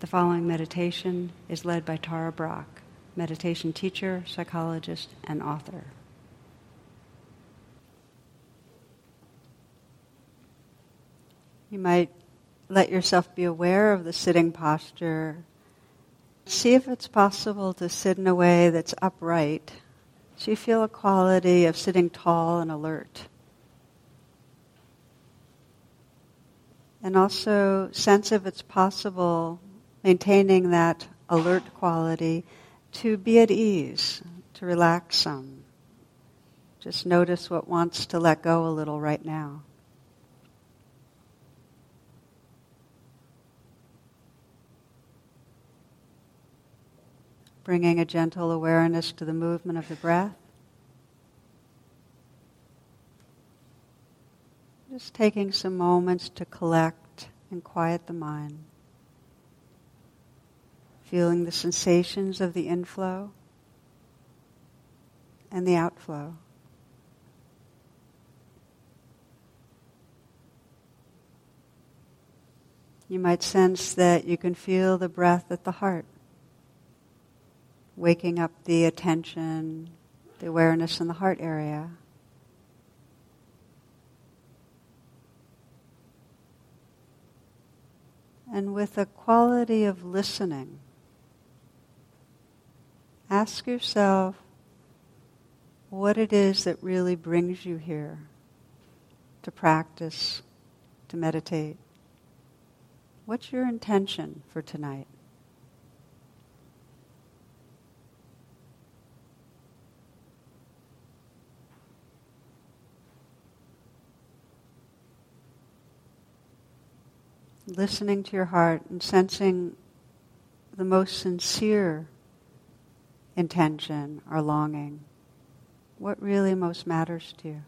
The following meditation is led by Tara Brach, meditation teacher, psychologist, and author. You might let yourself be aware of the sitting posture. See if it's possible to sit in a way that's upright. So you feel a quality of sitting tall and alert. And also sense if it's possible maintaining that alert quality, to be at ease, to relax some. Just notice what wants to let go a little right now. Bringing a gentle awareness to the movement of the breath. Just taking some moments to collect and quiet the mind feeling the sensations of the inflow and the outflow. You might sense that you can feel the breath at the heart, waking up the attention, the awareness in the heart area. And with a quality of listening ask yourself what it is that really brings you here to practice, to meditate. What's your intention for tonight? Listening to your heart and sensing the most sincere intention or longing? What really most matters to you?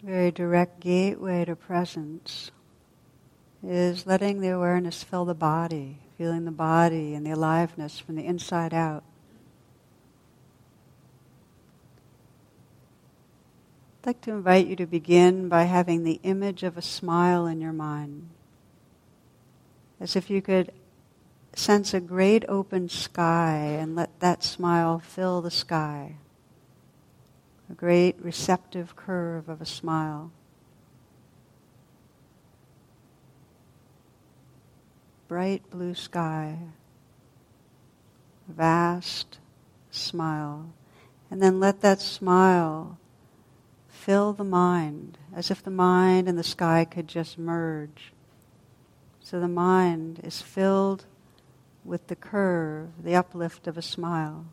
Very direct gateway to presence is letting the awareness fill the body, feeling the body and the aliveness from the inside out. I'd like to invite you to begin by having the image of a smile in your mind. As if you could sense a great open sky and let that smile fill the sky. A great receptive curve of a smile. Bright blue sky. Vast smile. And then let that smile fill the mind as if the mind and the sky could just merge. So the mind is filled with the curve, the uplift of a smile.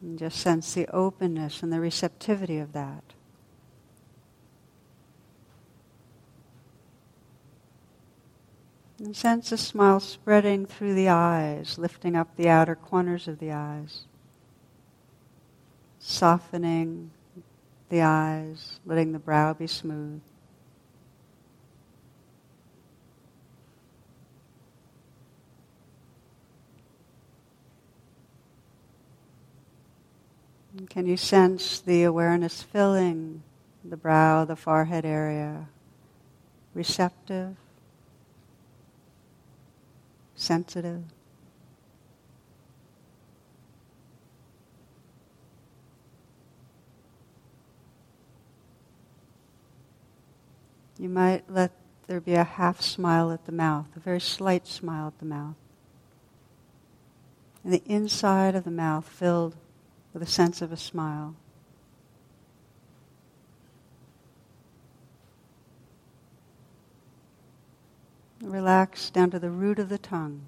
And just sense the openness and the receptivity of that. And sense a smile spreading through the eyes, lifting up the outer corners of the eyes, softening the eyes, letting the brow be smooth. can you sense the awareness filling the brow, the forehead area, receptive? Sensitive. You might let there be a half smile at the mouth, a very slight smile at the mouth. And the inside of the mouth filled with a sense of a smile. Relax down to the root of the tongue.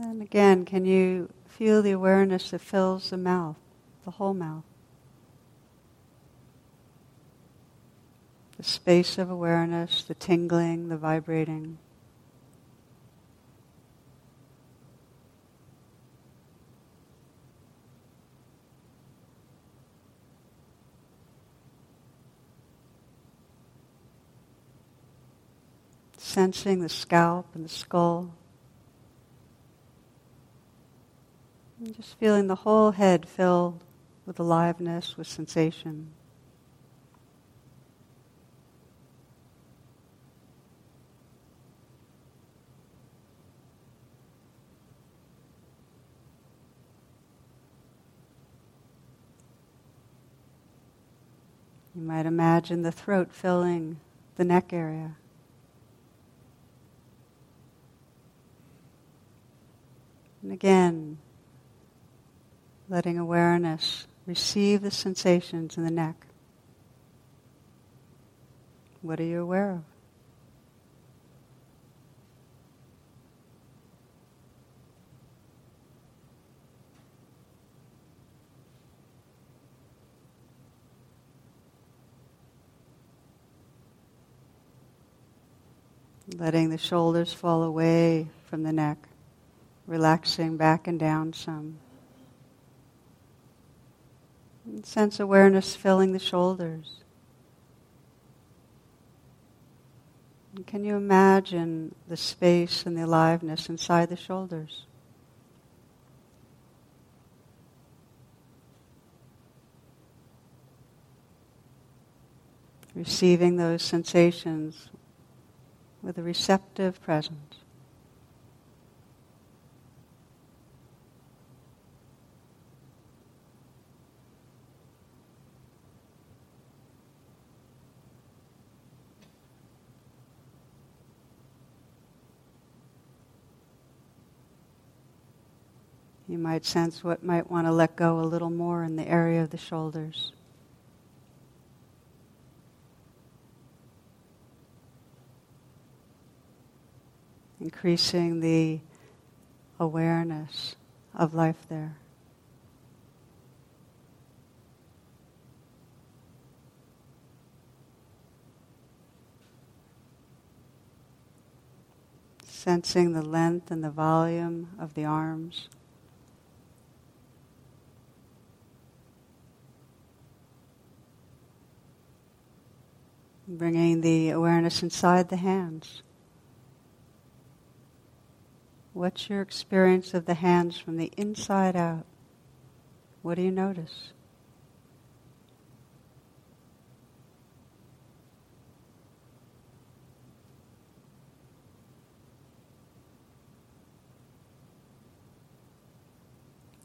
And again, can you feel the awareness that fills the mouth, the whole mouth? The space of awareness, the tingling, the vibrating. Sensing the scalp and the skull. And just feeling the whole head filled with aliveness, with sensation. You might imagine the throat filling the neck area. And again, letting awareness receive the sensations in the neck. What are you aware of? letting the shoulders fall away from the neck, relaxing back and down some. And sense awareness filling the shoulders. And can you imagine the space and the aliveness inside the shoulders? Receiving those sensations with a receptive presence. You might sense what might want to let go a little more in the area of the shoulders. increasing the awareness of life there. Sensing the length and the volume of the arms. Bringing the awareness inside the hands. What's your experience of the hands from the inside out? What do you notice?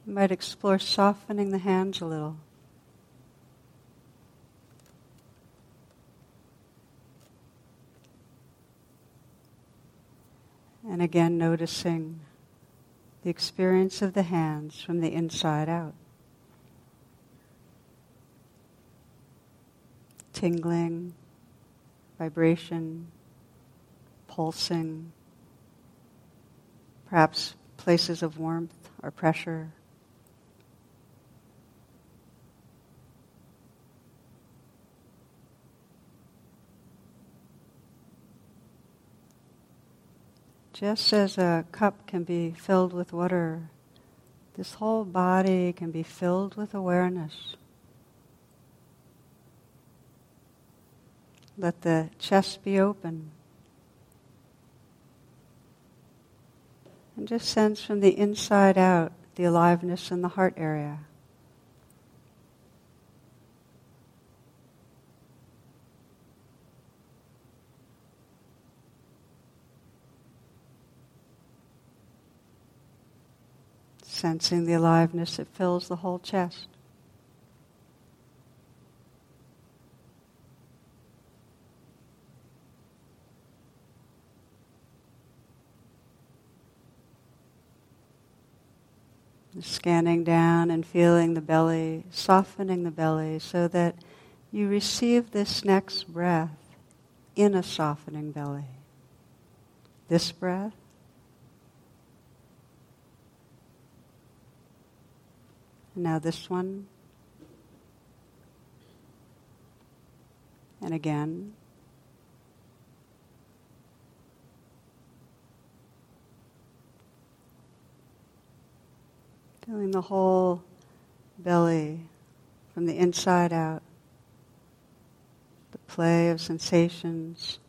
You might explore softening the hands a little. And again, noticing the experience of the hands from the inside out. Tingling, vibration, pulsing, perhaps places of warmth or pressure. Just as a cup can be filled with water, this whole body can be filled with awareness. Let the chest be open. And just sense from the inside out the aliveness in the heart area. Sensing the aliveness that fills the whole chest. Scanning down and feeling the belly, softening the belly so that you receive this next breath in a softening belly. This breath Now this one. And again. Feeling the whole belly from the inside out. The play of sensations.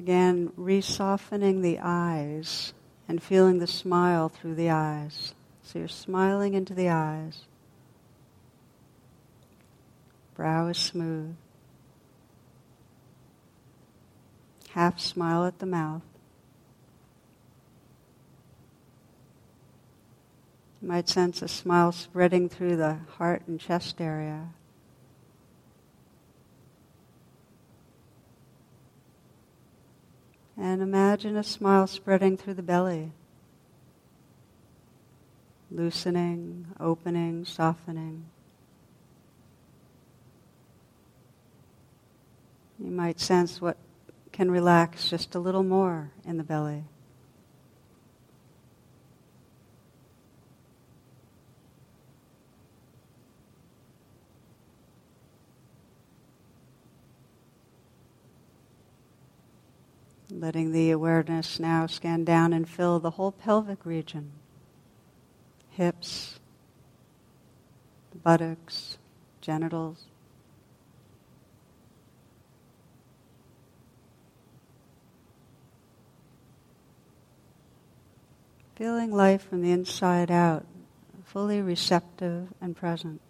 Again, resoftening the eyes and feeling the smile through the eyes. So you're smiling into the eyes. Brow is smooth. Half smile at the mouth. You might sense a smile spreading through the heart and chest area. And imagine a smile spreading through the belly, loosening, opening, softening. You might sense what can relax just a little more in the belly. Letting the awareness now scan down and fill the whole pelvic region hips, buttocks, genitals. Feeling life from the inside out, fully receptive and present.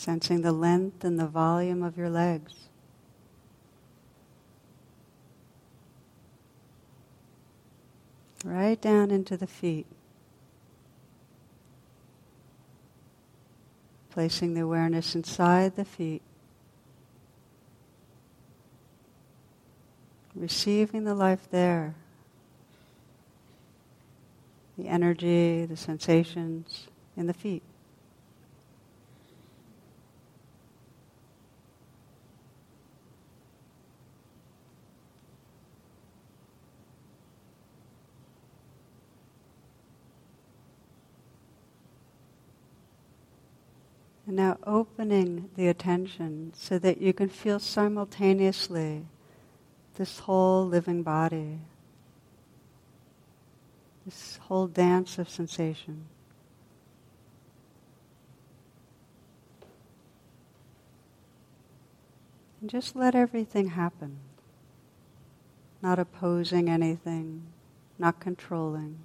Sensing the length and the volume of your legs. Right down into the feet. Placing the awareness inside the feet. Receiving the life there. The energy, the sensations in the feet. And now opening the attention so that you can feel simultaneously this whole living body, this whole dance of sensation. And just let everything happen, not opposing anything, not controlling.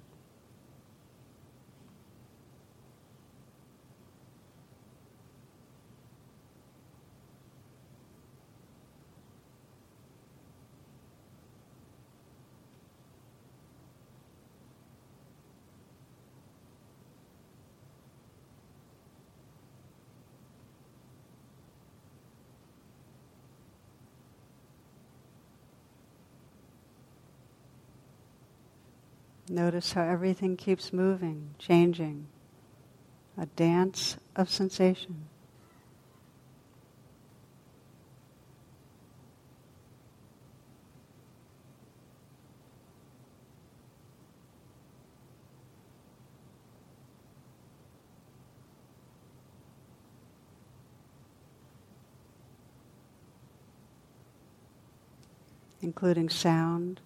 Notice how everything keeps moving, changing. A dance of sensation. including sound,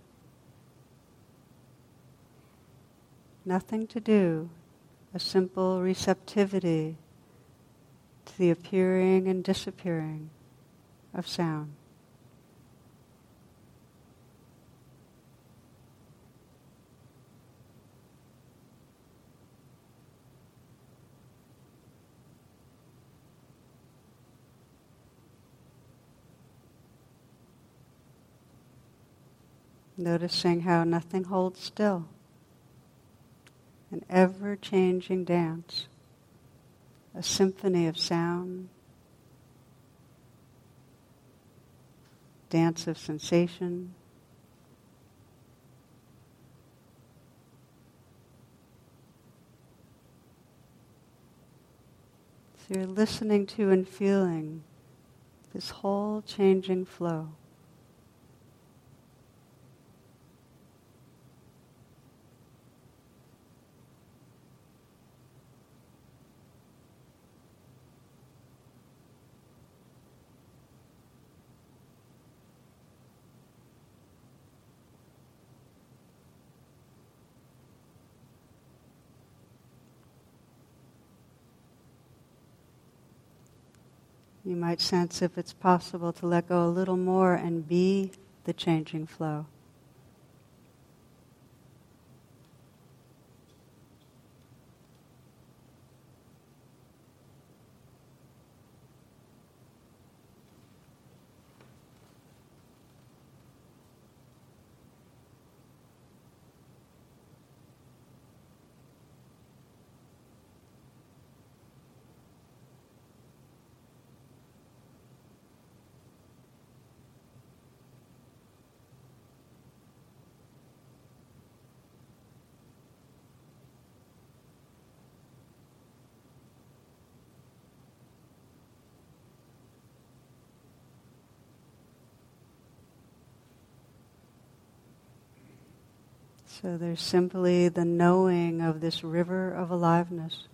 Nothing to do, a simple receptivity to the appearing and disappearing of sound. Noticing how nothing holds still an ever changing dance, a symphony of sound, dance of sensation. So you're listening to and feeling this whole changing flow. You might sense if it's possible to let go a little more and be the changing flow. So there's simply the knowing of this river of aliveness.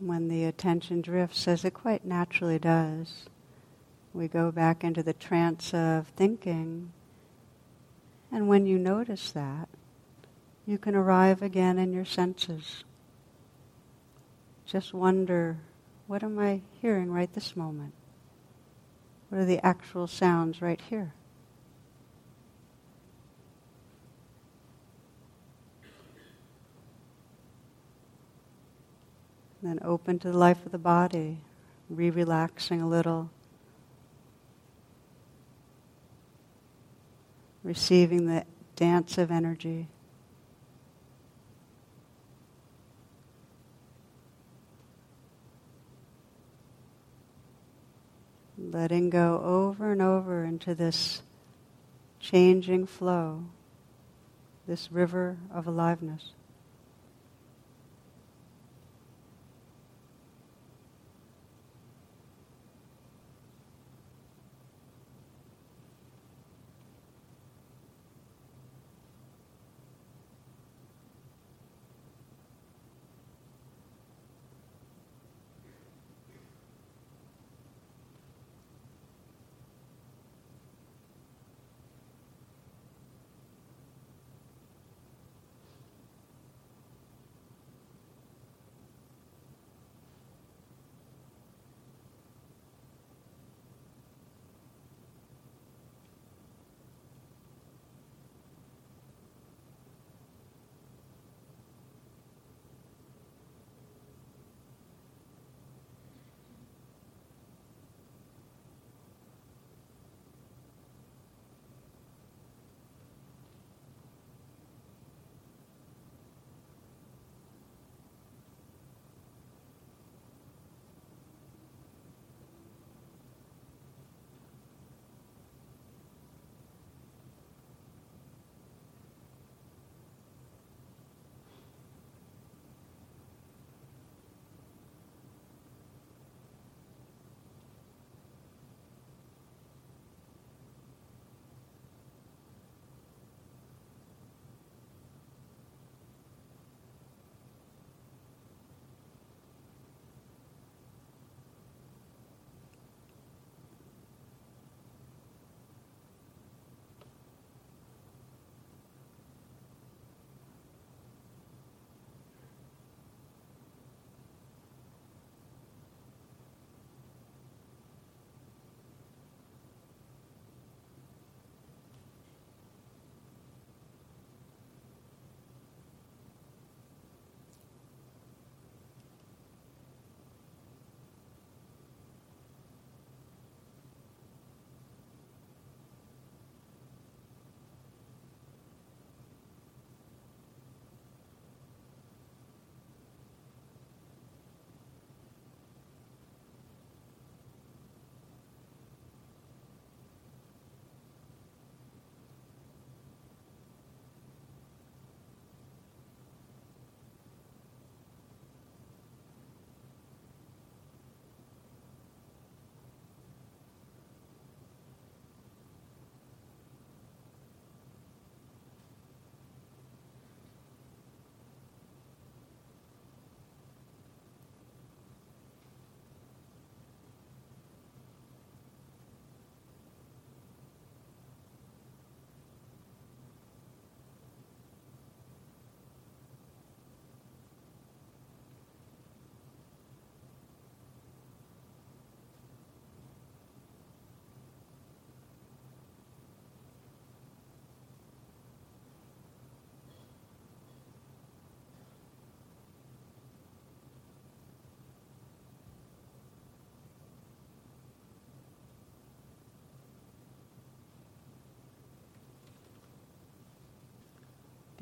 When the attention drifts, as it quite naturally does, we go back into the trance of thinking. And when you notice that, you can arrive again in your senses. Just wonder, what am I hearing right this moment? What are the actual sounds right here? Then open to the life of the body, re relaxing a little, receiving the dance of energy. Letting go over and over into this changing flow, this river of aliveness.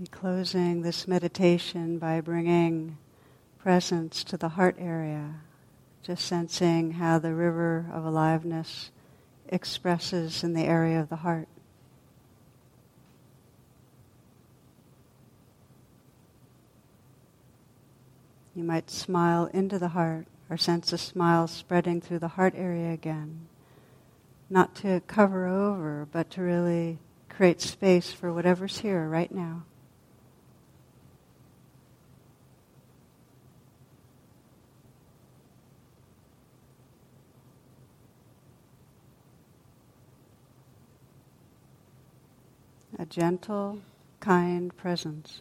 Be closing this meditation by bringing presence to the heart area, just sensing how the river of aliveness expresses in the area of the heart. You might smile into the heart or sense a smile spreading through the heart area again. Not to cover over, but to really create space for whatever's here right now. A gentle, kind presence.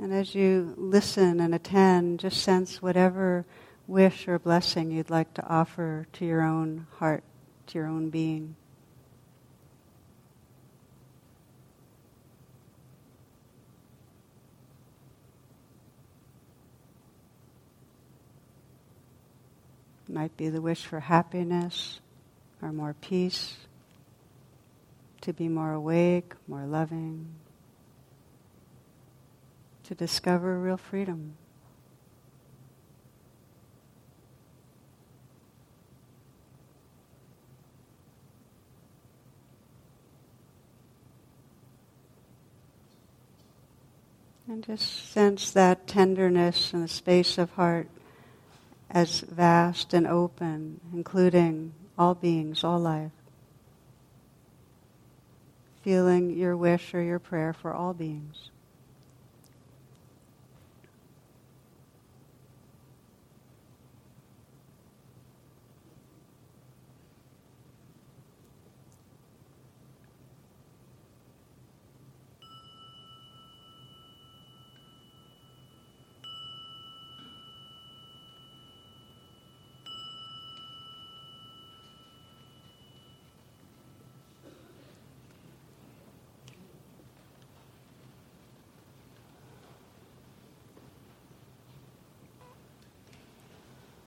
And as you listen and attend, just sense whatever wish or blessing you'd like to offer to your own heart, to your own being. Might be the wish for happiness or more peace, to be more awake, more loving, to discover real freedom. And just sense that tenderness in the space of heart as vast and open, including all beings, all life. Feeling your wish or your prayer for all beings.